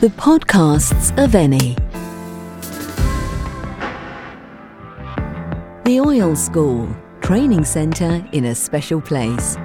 The podcasts of Eni. The Oil School, training centre in a special place.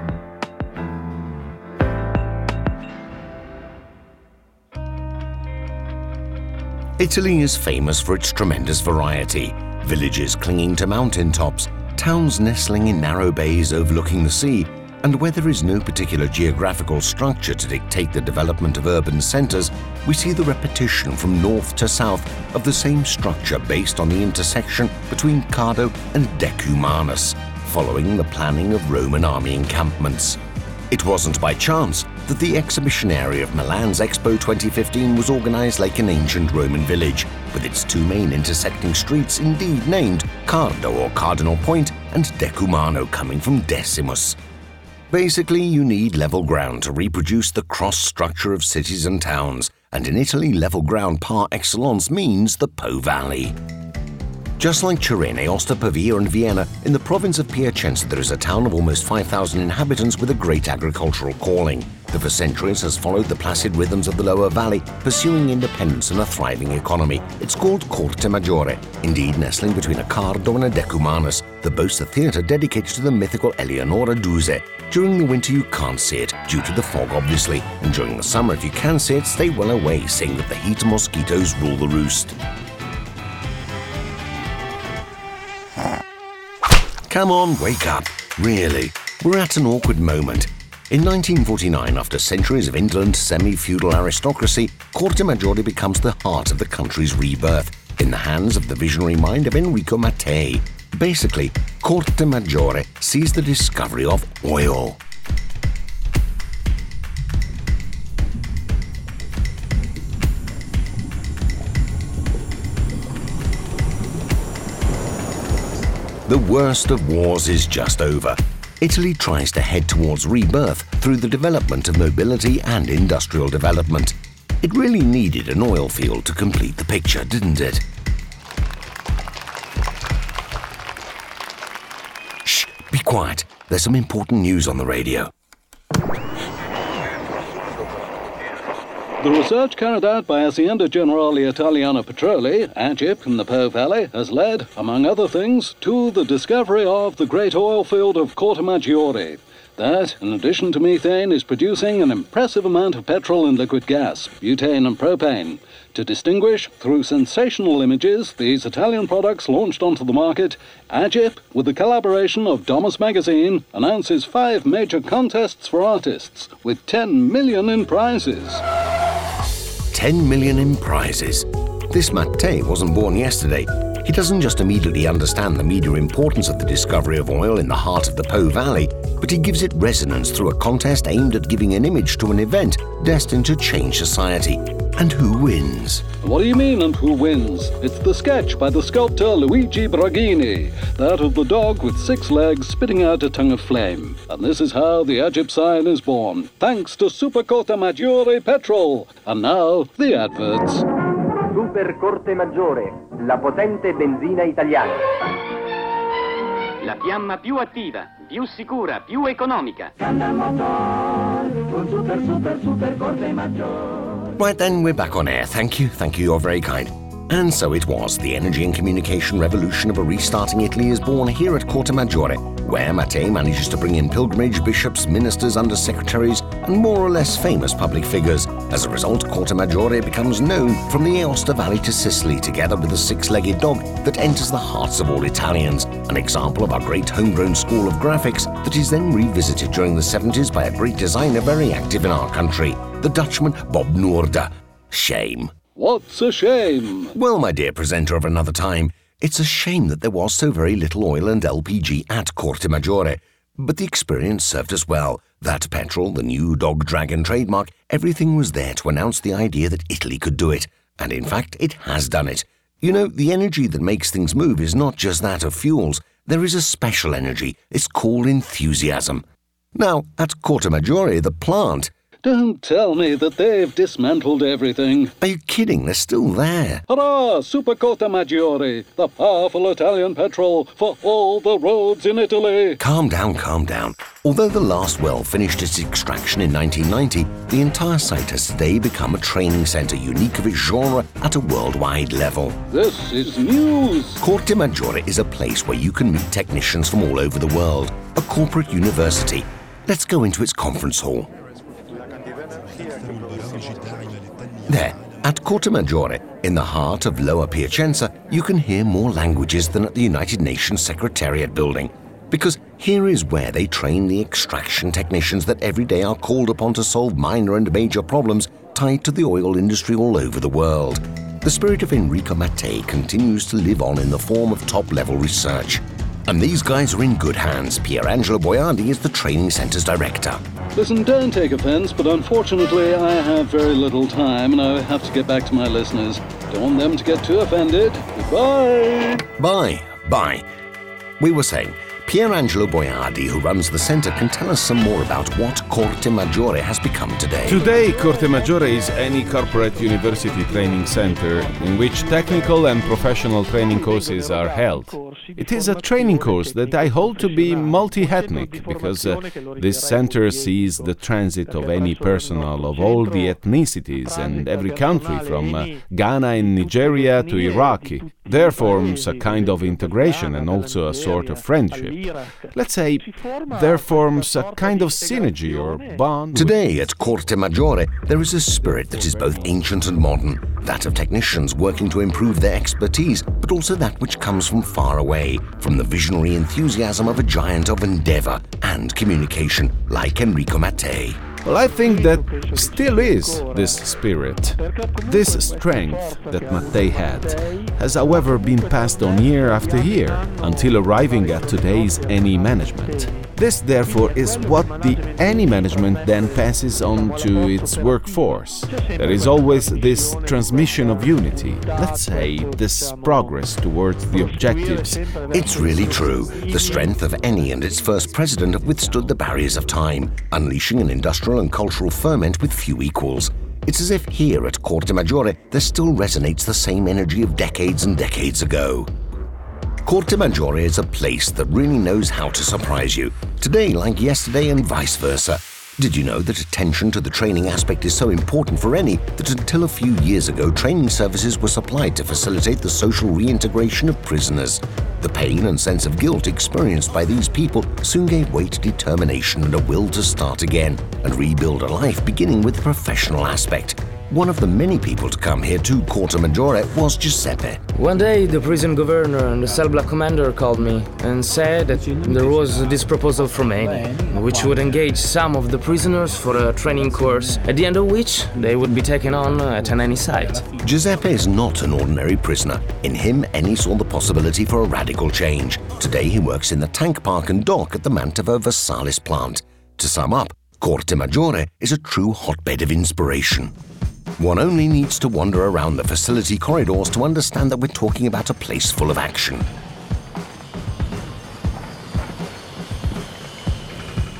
Italy is famous for its tremendous variety. Villages clinging to mountain tops, towns nestling in narrow bays overlooking the sea, and where there is no particular geographical structure to dictate the development of urban centres, we see the repetition from north to south of the same structure based on the intersection between Cardo and Decumanus, following the planning of Roman army encampments. It wasn't by chance that the exhibition area of Milan's Expo 2015 was organised like an ancient Roman village, with its two main intersecting streets indeed named Cardo or Cardinal Point and Decumano coming from Decimus. Basically, you need level ground to reproduce the cross structure of cities and towns, and in Italy, level ground par excellence means the Po Valley. Just like Turin, Aosta, Pavia, and Vienna, in the province of Piacenza there is a town of almost 5,000 inhabitants with a great agricultural calling that for centuries has followed the placid rhythms of the lower valley, pursuing independence and a thriving economy. It's called Corte Maggiore, indeed nestling between a Cardo and a Decumanus, that boasts a theatre dedicated to the mythical Eleonora Duse. During the winter you can't see it, due to the fog obviously, and during the summer if you can see it, stay well away, saying that the heat and mosquitoes rule the roost. Come on, wake up. Really. We're at an awkward moment. In 1949, after centuries of indolent semi-feudal aristocracy, Corte Maggiore becomes the heart of the country's rebirth, in the hands of the visionary mind of Enrico Mattei. Basically, Corte Maggiore sees the discovery of oil. The worst of wars is just over. Italy tries to head towards rebirth through the development of mobility and industrial development. It really needed an oil field to complete the picture, didn't it? Shh, be quiet. There's some important news on the radio. The research carried out by Azienda Generale Italiana Petroli, AGIP, in the Po Valley, has led, among other things, to the discovery of the great oil field of Corte Maggiore. That, in addition to methane, is producing an impressive amount of petrol and liquid gas, butane and propane. To distinguish, through sensational images, these Italian products launched onto the market, AGIP, with the collaboration of Domus Magazine, announces five major contests for artists, with 10 million in prizes. 10 million in prizes. This Mattei wasn't born yesterday. He doesn't just immediately understand the media importance of the discovery of oil in the heart of the Po Valley, but he gives it resonance through a contest aimed at giving an image to an event destined to change society. And who wins? What do you mean, and who wins? It's the sketch by the sculptor Luigi Broggini, that of the dog with six legs spitting out a tongue of flame. And this is how the Agip sign is born, thanks to Super Corte Maggiore Petrol. And now, the adverts. Super Corte Maggiore, la potente benzina italiana. La fiamma più attiva, più sicura, più economica. Right then, we're back on air. Thank you, thank you, you're very kind. And so it was. The energy and communication revolution of a restarting Italy is born here at Corte Maggiore, where Mattei manages to bring in pilgrimage bishops, ministers, undersecretaries, and more or less famous public figures. As a result, Corte Maggiore becomes known from the Aosta Valley to Sicily, together with the six-legged dog that enters the hearts of all Italians. An example of our great homegrown school of graphics that is then revisited during the 70s by a great designer very active in our country, the Dutchman Bob Noorda. Shame. What's a shame? Well, my dear presenter of another time, it's a shame that there was so very little oil and LPG at Corte Maggiore. But the experience served us well. That petrol, the new Dog Dragon trademark, everything was there to announce the idea that Italy could do it. And in fact, it has done it. You know, the energy that makes things move is not just that of fuels. There is a special energy. It's called enthusiasm. Now, at Corte Maggiore, the plant Don't tell me that they've dismantled everything. Are you kidding? They're still there. Hurrah! Super Corte Maggiore, the powerful Italian petrol for all the roads in Italy. Calm down, calm down. Although the last well finished its extraction in 1990, the entire site has today become a training centre unique of its genre at a worldwide level. This is news. Corte Maggiore is a place where you can meet technicians from all over the world, a corporate university. Let's go into its conference hall. There, at Corte Maggiore, in the heart of Lower Piacenza, you can hear more languages than at the United Nations Secretariat building. Because here is where they train the extraction technicians that every day are called upon to solve minor and major problems tied to the oil industry all over the world. The spirit of Enrico Mattei continues to live on in the form of top level research. And these guys are in good hands. Pierangelo Boiardi is the training centre's director. Listen, don't take offense, but unfortunately I have very little time and I have to get back to my listeners. Don't want them to get too offended. Goodbye. Bye, bye. We were saying, Pierangelo Boiardi, who runs the centre, can tell us some more about what Corte Maggiore has become today. Today, Corte Maggiore is Eni corporate university training center in which technical and professional training courses are held. It is a training course that I hold to be multi ethnic because uh, this center sees the transit of Eni personnel of all the ethnicities and every country from uh, Ghana and Nigeria to Iraqi. There forms a kind of integration and also a sort of friendship. Let's say there forms a kind of synergy or bond. Today at Corte Maggiore, there is a spirit that is both ancient and modern, that of technicians working to improve their expertise, but also that which comes from far away, from the visionary enthusiasm of a giant of endeavor and communication like Enrico Mattei. Well, I think that still is this spirit. This strength that Mattei had has, however, been passed on year after year until arriving at today's Eni management. This, therefore, is what the Eni management then passes on to its workforce. There is always this transmission of unity, let's say, this progress towards the objectives. It's really true. The strength of Eni and its first president have withstood the barriers of time, unleashing an industrial and cultural ferment with few equals. It's as if here at Corte Maggiore there still resonates the same energy of decades and decades ago. Corte Maggiore is a place that really knows how to surprise you, today like yesterday and vice versa. Did you know that attention to the training aspect is so important for Eni that until a few years ago, training services were supplied to facilitate the social reintegration of prisoners? The pain and sense of guilt experienced by these people soon gave way to determination and a will to start again and rebuild a life beginning with the professional aspect. One of the many people to come here to Corte Maggiore was Giuseppe. One day, the prison governor and the cell block commander called me and said that there was this proposal from Eni, which would engage some of the prisoners for a training course, at the end of which they would be taken on at an Eni site. Giuseppe is not an ordinary prisoner. In him, Eni saw the possibility for a radical change. Today, he works in the tank park and dock at the Mantova Versalis plant. To sum up, Corte Maggiore is a true hotbed of inspiration. One only needs to wander around the facility corridors to understand that we're talking about a place full of action.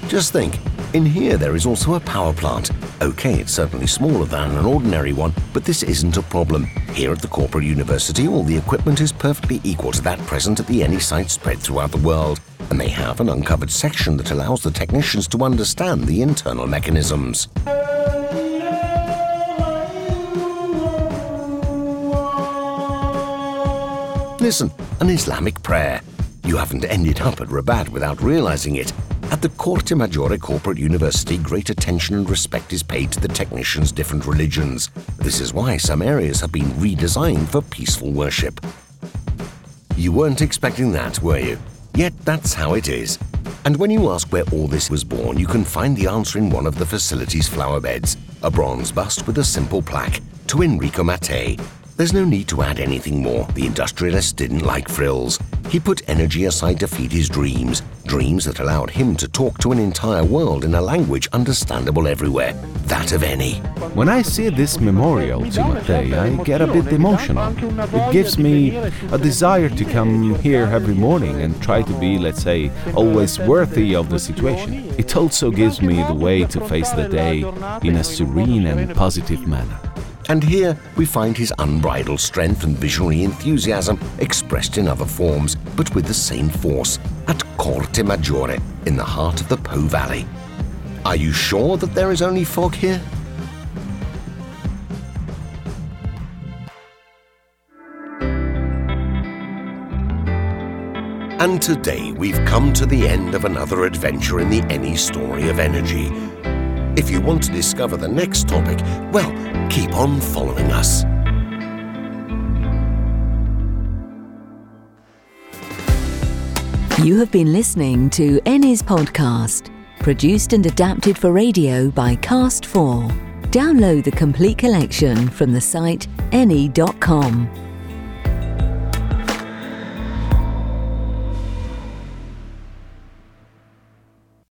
Just think, in here there is also a power plant. Okay, it's certainly smaller than an ordinary one, but this isn't a problem. Here at the corporate university, all the equipment is perfectly equal to that present at the Eni site spread throughout the world, and they have an uncovered section that allows the technicians to understand the internal mechanisms. Listen, an Islamic prayer. You haven't ended up at Rabat without realizing it. At the Corte Maggiore Corporate University, great attention and respect is paid to the technicians' different religions. This is why some areas have been redesigned for peaceful worship. You weren't expecting that, were you? Yet that's how it is. And when you ask where all this was born, you can find the answer in one of the facility's flower beds a bronze bust with a simple plaque to Enrico Mattei, there's no need to add anything more. The industrialist didn't like frills. He put energy aside to feed his dreams, dreams that allowed him to talk to an entire world in a language understandable everywhere, that of Eni. When I see this memorial to Mattei, I get a bit emotional. It gives me a desire to come here every morning and try to be, let's say, always worthy of the situation. It also gives me the way to face the day in a serene and positive manner. And here we find his unbridled strength and visionary enthusiasm expressed in other forms, but with the same force, at Corte Maggiore, in the heart of the Po Valley. Are you sure that there is only fog here? And today we've come to the end of another adventure in the Eni story of energy. If you want to discover the next topic, well, keep on following us. You have been listening to Eni's podcast, produced and adapted for radio by Cast4. Download the complete collection from the site eni.com.